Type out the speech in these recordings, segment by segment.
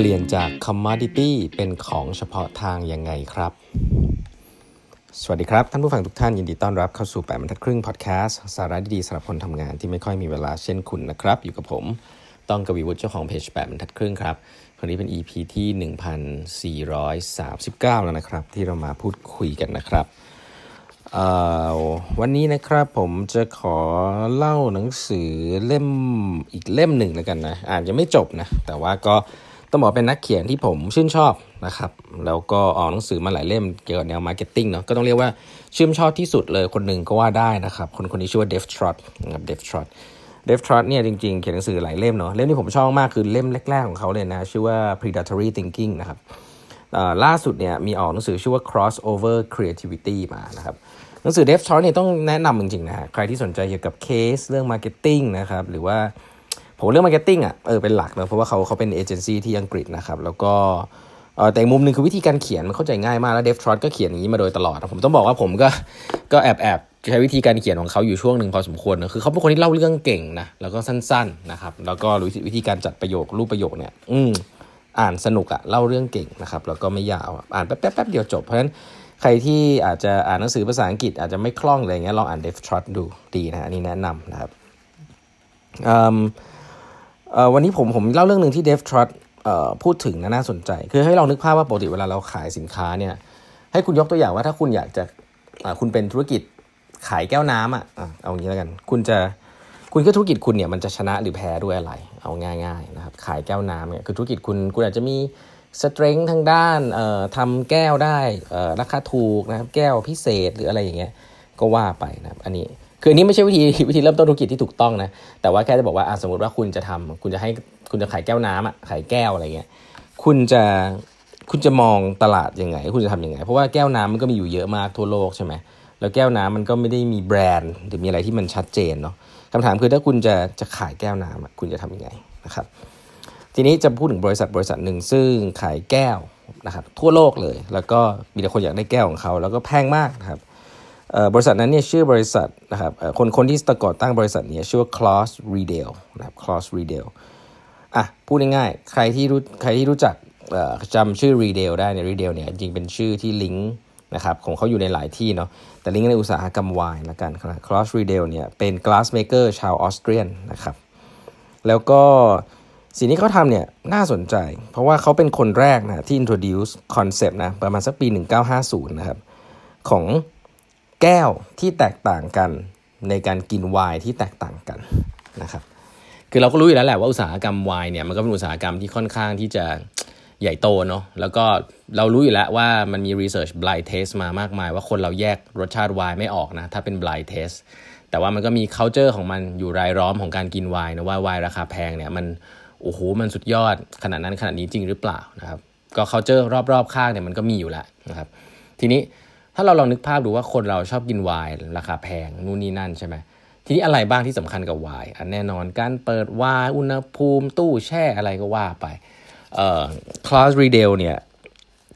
เปลี่ยนจาก commodity เป็นของเฉพาะทางยังไงครับ สวัสดีครับ ท่านผู้ฟังทุกท่านยินดีต้อนรับเข้าสู่แปดบรรทัดครึ่งพอดแคสต์สาระดีๆสำหรับคนทำงานที่ไม่ค่อยมีเวลาเช่นคุณนะครับ อยู่กับผมต้องกวีวุฒิเจ้าของเพจแปดบรรทัดครึ่งครับคนนี้เป็น EP ที่ 1439 แล้วนะครับ ที่เรามาพูดคุยกันนะครับวันนี้นะครับผมจะขอเล่าหนังสือเล่มอีกเล่มหนึ่งแล้วกันนะ อ่านยังไม่จบนะ แต่ว่าก็ ต้องบอกเป็นนักเขียนที่ผมชื่นชอบนะครับแล้วก็ออกหนังสือมาหลายเล่มเกี่ยวกับแนว marketing เนาะก็ต้องเรียกว่าชื่นชอบที่สุดเลยคนหนึ่งก็ว่าได้นะครับคนคนนี้ชื่อว่า Dave Trott นะครับ Dave Trott Dave Trott เนี่ยจริงๆ เขียนหนังสือหลายเล่มเนาะเล่มที่ผมชอบมากคือเล่มแรกๆของเขาเลยนะชื่อว่า predatory thinking นะครับล่าสุดเนี่ยมีออกหนังสือชื่อว่า crossover creativity มานะครับหนังสือ Dave Trott เนี่ยต้องแนะนำจริงๆนะฮะใครที่สนใจเกี่ยวกับเคสเรื่อง marketing นะครับหรือว่า ผมเรื่อง marketing อะเออเป็นหลักนะเพราะว่าเขาเขาเป็นเอเจนซี่ที่อังกฤษนะครับแล้วก็แต่มุมหนึ่งคือวิธีการเขียนมันเข้าใจง่ายมากแล้ว Dave Trott ก็เขียนอย่างนี้มาโดยตลอด ผมต้องบอกว่าผมก็ก็แอบแอบใช้วิธีการเขียนของเขาอยู่ช่วงหนึ่งพอสมควรนะคือเขาเป็นคนที่เล่าเรื่องเก่งนะแล้วก็สั้นๆนะครับแล้วก็รู้วิธีการจัดประโยครูปประโยคเนี่ยอืมอ่านสนุกอะเล่าเรื่องเก่งนะครับแล้วก็ไม่ยาวอ่านแป๊บๆแป๊บเดียวจบเพราะฉะนั้นใครที่อาจจะอ่านหนังสือภาษาอังกฤษอาจจะไม่คล่องอะไรเงี้ยลองอ่านเดฟทรอตดูดีนะอันนี้แนะนำนะครับ วันนี้ผมผมเล่าเรื่องหนึ่งที่เดฟทรอตพูดถึงนะน่าสนใจ คือให้ลองนึกภาพว่าปกติเวลาเราขายสินค้าเนี่ยให้คุณยกตัวอย่างว่าถ้าคุณอยากจะคุณเป็นธุรกิจขายแก้วน้ำอะเอาอย่างนี้แล้วกัน คุณจะคุณก็ธุรกิจคุณเนี่ยมันจะชนะหรือแพ้ด้วยอะไร เอาง่ายๆนะครับขายแก้วน้ำเนี่ยคือธุรกิจคุณคุณอาจจะมีสเตรนท์ทางด้านทำแก้วได้ราคาถูกนะครับแก้วพิเศษหรืออะไรอย่างเงี้ยก็ว่าไปนะครับอันนี้ คืออันนี้ไม่ใช่วิธีวิธีเริ่มต้นธุรกิจที่ถูกต้องนะ แต่ว่าแค่จะบอกว่าสมมติว่าคุณจะทำคุณจะให้คุณจะขายแก้วน้ำอะขายแก้วอะไรเงี้ย คุณจะคุณจะมองตลาดยังไง คุณจะทำยังไง เพราะว่าแก้วน้ำมันก็มีอยู่เยอะมากทั่วโลกใช่ไหมแล้วแก้วน้ำมันก็ไม่ได้มีแบรนด์ หรือมีอะไรที่มันชัดเจนเนาะคำถามคือถ้าคุณจะจะขายแก้วน้ำคุณจะทำยังไงนะครับ ทีนี้จะพูดถึงบริษัทบริษัทหนึ่งซึ่งขายแก้วนะครับทั่วโลกเลย แล้วก็มีแต่คนอยากได้แก้วของเขา แล้วก็แพงมากนะครับ บริษัทนั้นเนี่ยชื่อบริษัทนะครับคนคนที่ตก่อตั้งบริษัทนี้ชื่อว่า Claus Retail นะครับ Claus Retail อะพูดง่ายๆใครที่รู้ใครที่รู้จักจำชื่อ Retail ได้เนี่ย Retail เนี่ยจริงเป็นชื่อที่ลิงก์นะครับของเขาอยู่ในหลายที่เนาะแต่ลิงก์ในอุตสาหกรรมวายละกัน Claus Retail เนี่ยเป็น glass maker ชาวออสเตรียนนะครับแล้วก็สิ่งที่เขาทำเนี่ยน่าสนใจ เพราะว่าเขาเป็นคนแรกนะที่ introduce concept นะประมาณสักปี 1950 นะครับของ แก้วที่แตกต่างกันในการกินไวน์ที่แตกต่างกันนะครับคือเราก็รู้อยู่แล้วแหละว่าอุตสาหกรรมไวน์เนี่ยมันก็เป็นอุตสาหกรรมที่ค่อนข้างที่จะใหญ่โตเนาะแล้วก็เรารู้อยู่แล้วว่ามันมี research blind test มามากมาย ว่าคนเราแยกรสชาติไวน์ไม่ออกนะ ถ้าเป็น blind test แต่ว่ามันก็มี culture ของมันอยู่รายล้อมของการกินไวน์นะว่าไวน์ราคาแพงเนี่ยมันโอ้โหมันสุดยอดขนาดนั้นขนาดนี้จริงหรือเปล่านะครับก็เขาเจอรอบๆข้างเนี่ยมันก็มีอยู่แล้วนะครับทีนี้ ถ้าเราลองนึกภาพดูว่าคนเราชอบกินไวน์ราคาแพงนู่นนี่นั่นใช่ไหมทีนี้อะไรบ้างที่สำคัญกับไวน์อันแน่นอนการเปิดไวน์อุณหภูมิตู้แช่อะไรก็ว่าไปเอ่อคลาสรีเดลเนี่ย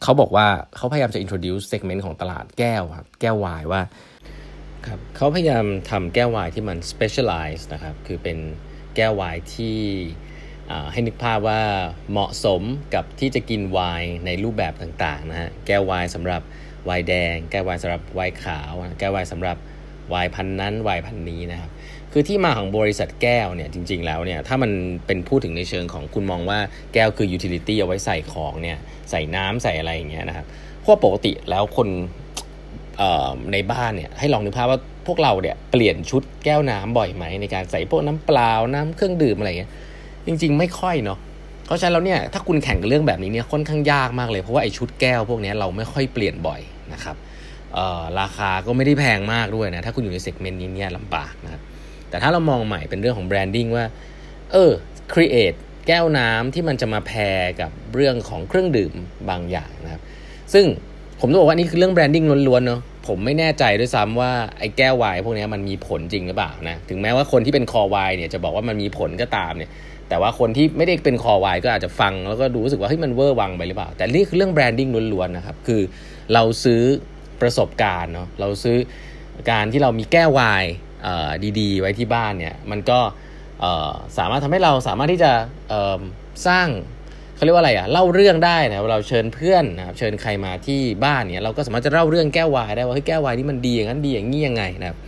เขาบอกว่าเขาพยายามจะ introduce segment ของตลาดแก้วครับแก้วไวน์ว่าครับเขาพยายามทำแก้วไวน์ที่มัน specialize นะครับคือเป็นแก้วไวน์ที่ให้นึกภาพว่าเหมาะสมกับที่จะกินไวน์ในรูปแบบต่างๆนะฮะแก้วไวน์สำหรับ ไวน์แดง แก้วไวน์สำหรับไวน์ขาว แก้วไวน์สำหรับไวน์พันธุ์นั้นไวน์พันธุ์นี้นะครับคือที่มาของบริษัทแก้วเนี่ยจริง ๆ แล้วเนี่ยถ้ามันเป็นพูดถึงในเชิงของคุณมองว่าแก้วคือ utility เอาไว้ใส่ของเนี่ยใส่น้ำใส่อะไรอย่างเงี้ยนะครับเพราะปกติแล้วคนในบ้านเนี่ยให้ลองนึกภาพว่าพวกเราเนี่ยเปลี่ยนชุดแก้วน้ำบ่อยไหมในการใส่พวกน้ำเปล่าน้ำเครื่องดื่มอะไรเงี้ยจริง ๆ ไม่ค่อยเนาะเพราะฉะนั้นแล้วเนี่ยถ้าคุณแข่งกับเรื่องแบบนี้เนี่ยค่อนข้างยากมากเลยเพราะว่าไอ้ชุดแก้วพวกนี้เราไม่ค่อยเปลี่ยนบ่อย นะครับราคาก็ไม่ได้แพงมากด้วยนะ ถ้าคุณอยู่ใน segment นี้เนี่ยลำบากนะครับ แต่ถ้าเรามองใหม่เป็นเรื่องของ branding ว่า เออ createแก้วน้ำที่มันจะมาแพรกับเรื่องของเครื่องดื่มบางอย่างนะครับ ซึ่งผมต้องบอกว่านี่คือเรื่องแบรนดิ้งล้วนๆเนาะผมไม่แน่ใจด้วยซ้ำว่าไอ้แก้ววายพวกนี้มันมีผลจริงหรือเปล่านะ ถึงแม้ว่าคนที่เป็นคอวายเนี่ยจะบอกว่ามันมีผลก็ตามเนี่ย แต่ว่าคนที่ไม่ได้เป็นคอวายก็อาจจะฟังแล้วก็ดูรู้สึกว่าเฮ้ยมันเวอร์วังไปหรือเปล่า แต่นี่คือเรื่องแบรนดิ้งล้วนๆนะครับ คือเราซื้อประสบการณ์เนาะเราซื้อการที่เรามีแก้ววายดีๆ ไว้ที่บ้านเนี่ยมันก็สามารถทำให้เราสามารถที่จะสร้างเขาเรียกว่าอะไรอะเล่าเรื่องได้นะเราเชิญเพื่อนนะครับเชิญใครมาที่บ้านเนี่ยเราก็สามารถจะเล่าเรื่องแก้ววายได้ว่าเฮ้ยแก้ววายนี่มันดีอย่างนั้นดีอย่างนี้ยังไงนะครับ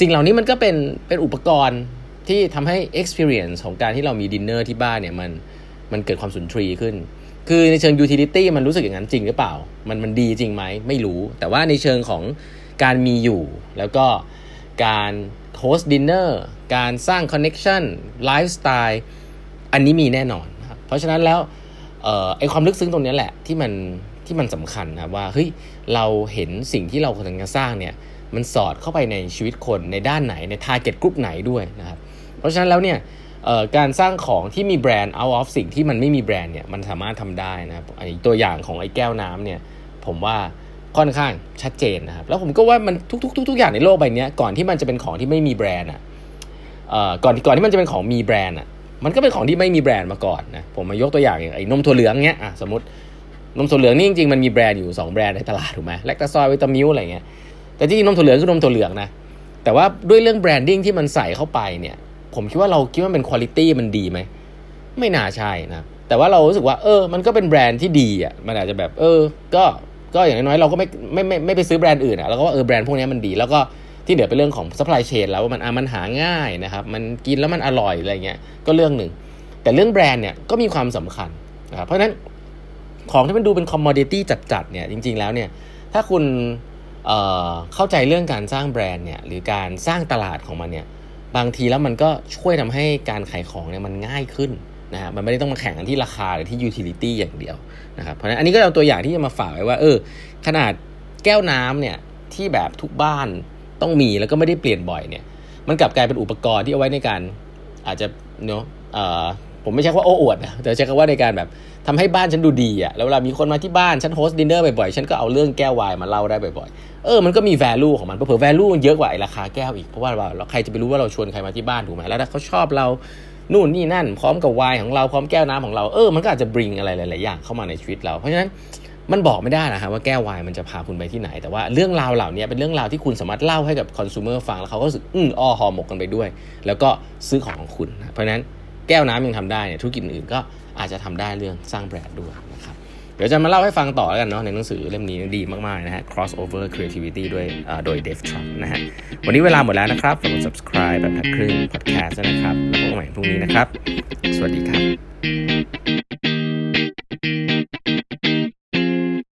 สิ่งเหล่านี้มันก็เป็นเป็นอุปกรณ์ ที่ทำให้ experience ของการที่เรามีดินเนอร์ที่บ้านเนี่ยมันมันเกิดความสุนทรีขึ้น คือในเชิง utility มันรู้สึกอย่างนั้นจริงหรือเปล่า มันมันดีจริงไหมไม่รู้ แต่ว่าในเชิงของการมีอยู่ แล้วก็การ host dinner การสร้าง connection lifestyle อันนี้มีแน่นอนครับเพราะฉะนั้นแล้วเออไอ้ความลึกซึ้งตรงนี้แหละที่มันที่มันสำคัญนะว่าเฮ้ยเราเห็นสิ่งที่เรากำลังจะสร้างเนี่ยมันสอดเข้าไปในชีวิตคนในด้านไหนใน target group ไหนด้วยนะครับ เพราะฉะนั้นแล้วเนี่ยการสร้างของที่มีแบรนด์ out of สิ่งที่มันไม่มีแบรนด์เนี่ยมันสามารถทำได้นะครับอันนี้ตัวอย่างของไอ้แก้วน้ำเนี่ยผมว่าค่อนข้างชัดเจนนะครับแล้วผมก็ว่ามันทุกๆทุกๆอย่างในโลกใบนี้ก่อนที่มันจะเป็นของที่ไม่มีแบรนด์อะก่อนก่อนที่มันจะเป็นของมีแบรนด์อะมันก็เป็นของที่ไม่มีแบรนด์มาก่อนนะผมมายกตัวอย่างอย่างไอ้นมถั่วเหลืองเงี้ยอะสมมตินมถั่วเหลืองนี่จริงๆมันมีแบรนด์อยู่ 2 แบรนด์ในตลาดถูกไหมแลคตาซอยวิตามิลอะไรเงี้ยแต่จริงๆนมถั่วเหลืองคือนมถั่วเหลืองนะแต่ว่าด้วยเรื่องแบรนดิ้งที่มันใส่เข้าไปเนี่ย ผมคิดว่าเราคิดว่าเป็นคุณภาพมันดีไหมไม่น่าใช่นะแต่ว่าเรารู้สึกว่า เออ มันก็เป็นแบรนด์ที่ดีอะมันอาจจะแบบ เออ ก็ก็อย่างน้อยเราก็ไม่ไม่ไม่ไม่ไปซื้อแบรนด์อื่นอะเราก็ว่าเออแบรนด์พวกนี้มันดี แล้วก็ที่เหลือเป็นเรื่องของ supply chain แล้วว่ามันอะมันหาง่ายนะครับมันกินแล้วมันอร่อยอะไรเงี้ยก็เรื่องหนึ่งแต่เรื่องแบรนด์เนี่ยก็มีความสำคัญนะครับเพราะฉะนั้นของที่มันดูเป็นคอมมอดิตี้จัดๆเนี่ยจริง ๆแล้วเนี่ยถ้าคุณเเข้าใจเรื่องการสร้างแบรนด์เนี่ยหรือการสร้างตลาดของมันเนี่ย บางทีแล้วมันก็ช่วยทำให้การขายของเนี่ยมันง่ายขึ้นนะฮะมันไม่ได้ต้องมาแข่งกันที่ราคาหรือที่ utility อย่างเดียวนะครับเพราะฉะนั้นอันนี้ก็เอาตัวอย่างที่จะมาฝากไว้ว่าเออขนาดแก้วน้ำเนี่ยที่แบบทุกบ้านต้องมีแล้วก็ไม่ได้เปลี่ยนบ่อยเนี่ย มันกลับกลายเป็นอุปกรณ์ที่เอาไว้ในการอาจจะเนาะ ผมไม่ใช่ว่าโอ้อวดนะแต่ใช้คำว่าในการแบบทำให้บ้านฉันดูดีอะ่ะแล้วเวลามีคนมาที่บ้านฉัน host dinner บ่อยๆฉันก็เอาเรื่องแก้วไวน์มาเล่าได้บ่อยๆเออมันก็มี value ของมันเผื่อ value มันเยอะกว่าไอ้ราคาแก้วอีกเพราะว่าเราใครจะไปรู้ว่าเราชวนใครมาที่บ้านถูกไหมแล้วถ้าเขาชอบเรานู่นนี่นั่น พร้อมกับวายของเราพร้อมแก้วน้ำของเราเออมันก็อาจจะบริงอะไรหลายๆอย่างเข้ามาในชีวิตเราเพราะฉะนั้นมันบอกไม่ได้นะฮะว่าแก้ววายมันจะพาคุณไปที่ไหน แต่ว่าเรื่องราวเหล่านี้เป็นเรื่องราวที่คุณสามารถเล่าให้กับคอน sumer ฟังแล้วเขาก็รู้สึกอืออ้อหอหมกกันไปด้วย แล้วก็ซื้อของของคุณ เพราะฉะนั้น แก้วน้ำยังทำได้เนี่ยธุรกิจอื่นก็อาจจะทำได้เรื่องสร้างแบรนด์ด้วยนะครับเดี๋ยวจะมาเล่าให้ฟังต่อแล้วกันเนาะในหนังสือเล่มนี้ดีมากๆนะฮะ crossover creativity ด้วยโดย Dave Trump นะฮะวันนี้เวลาหมดแล้วนะครับฝากกด subscribe แบบทักครึ่ง podcast นะครับแล้วพบกันใหม่พรุ่งนี้นะครับ สวัสดีครับ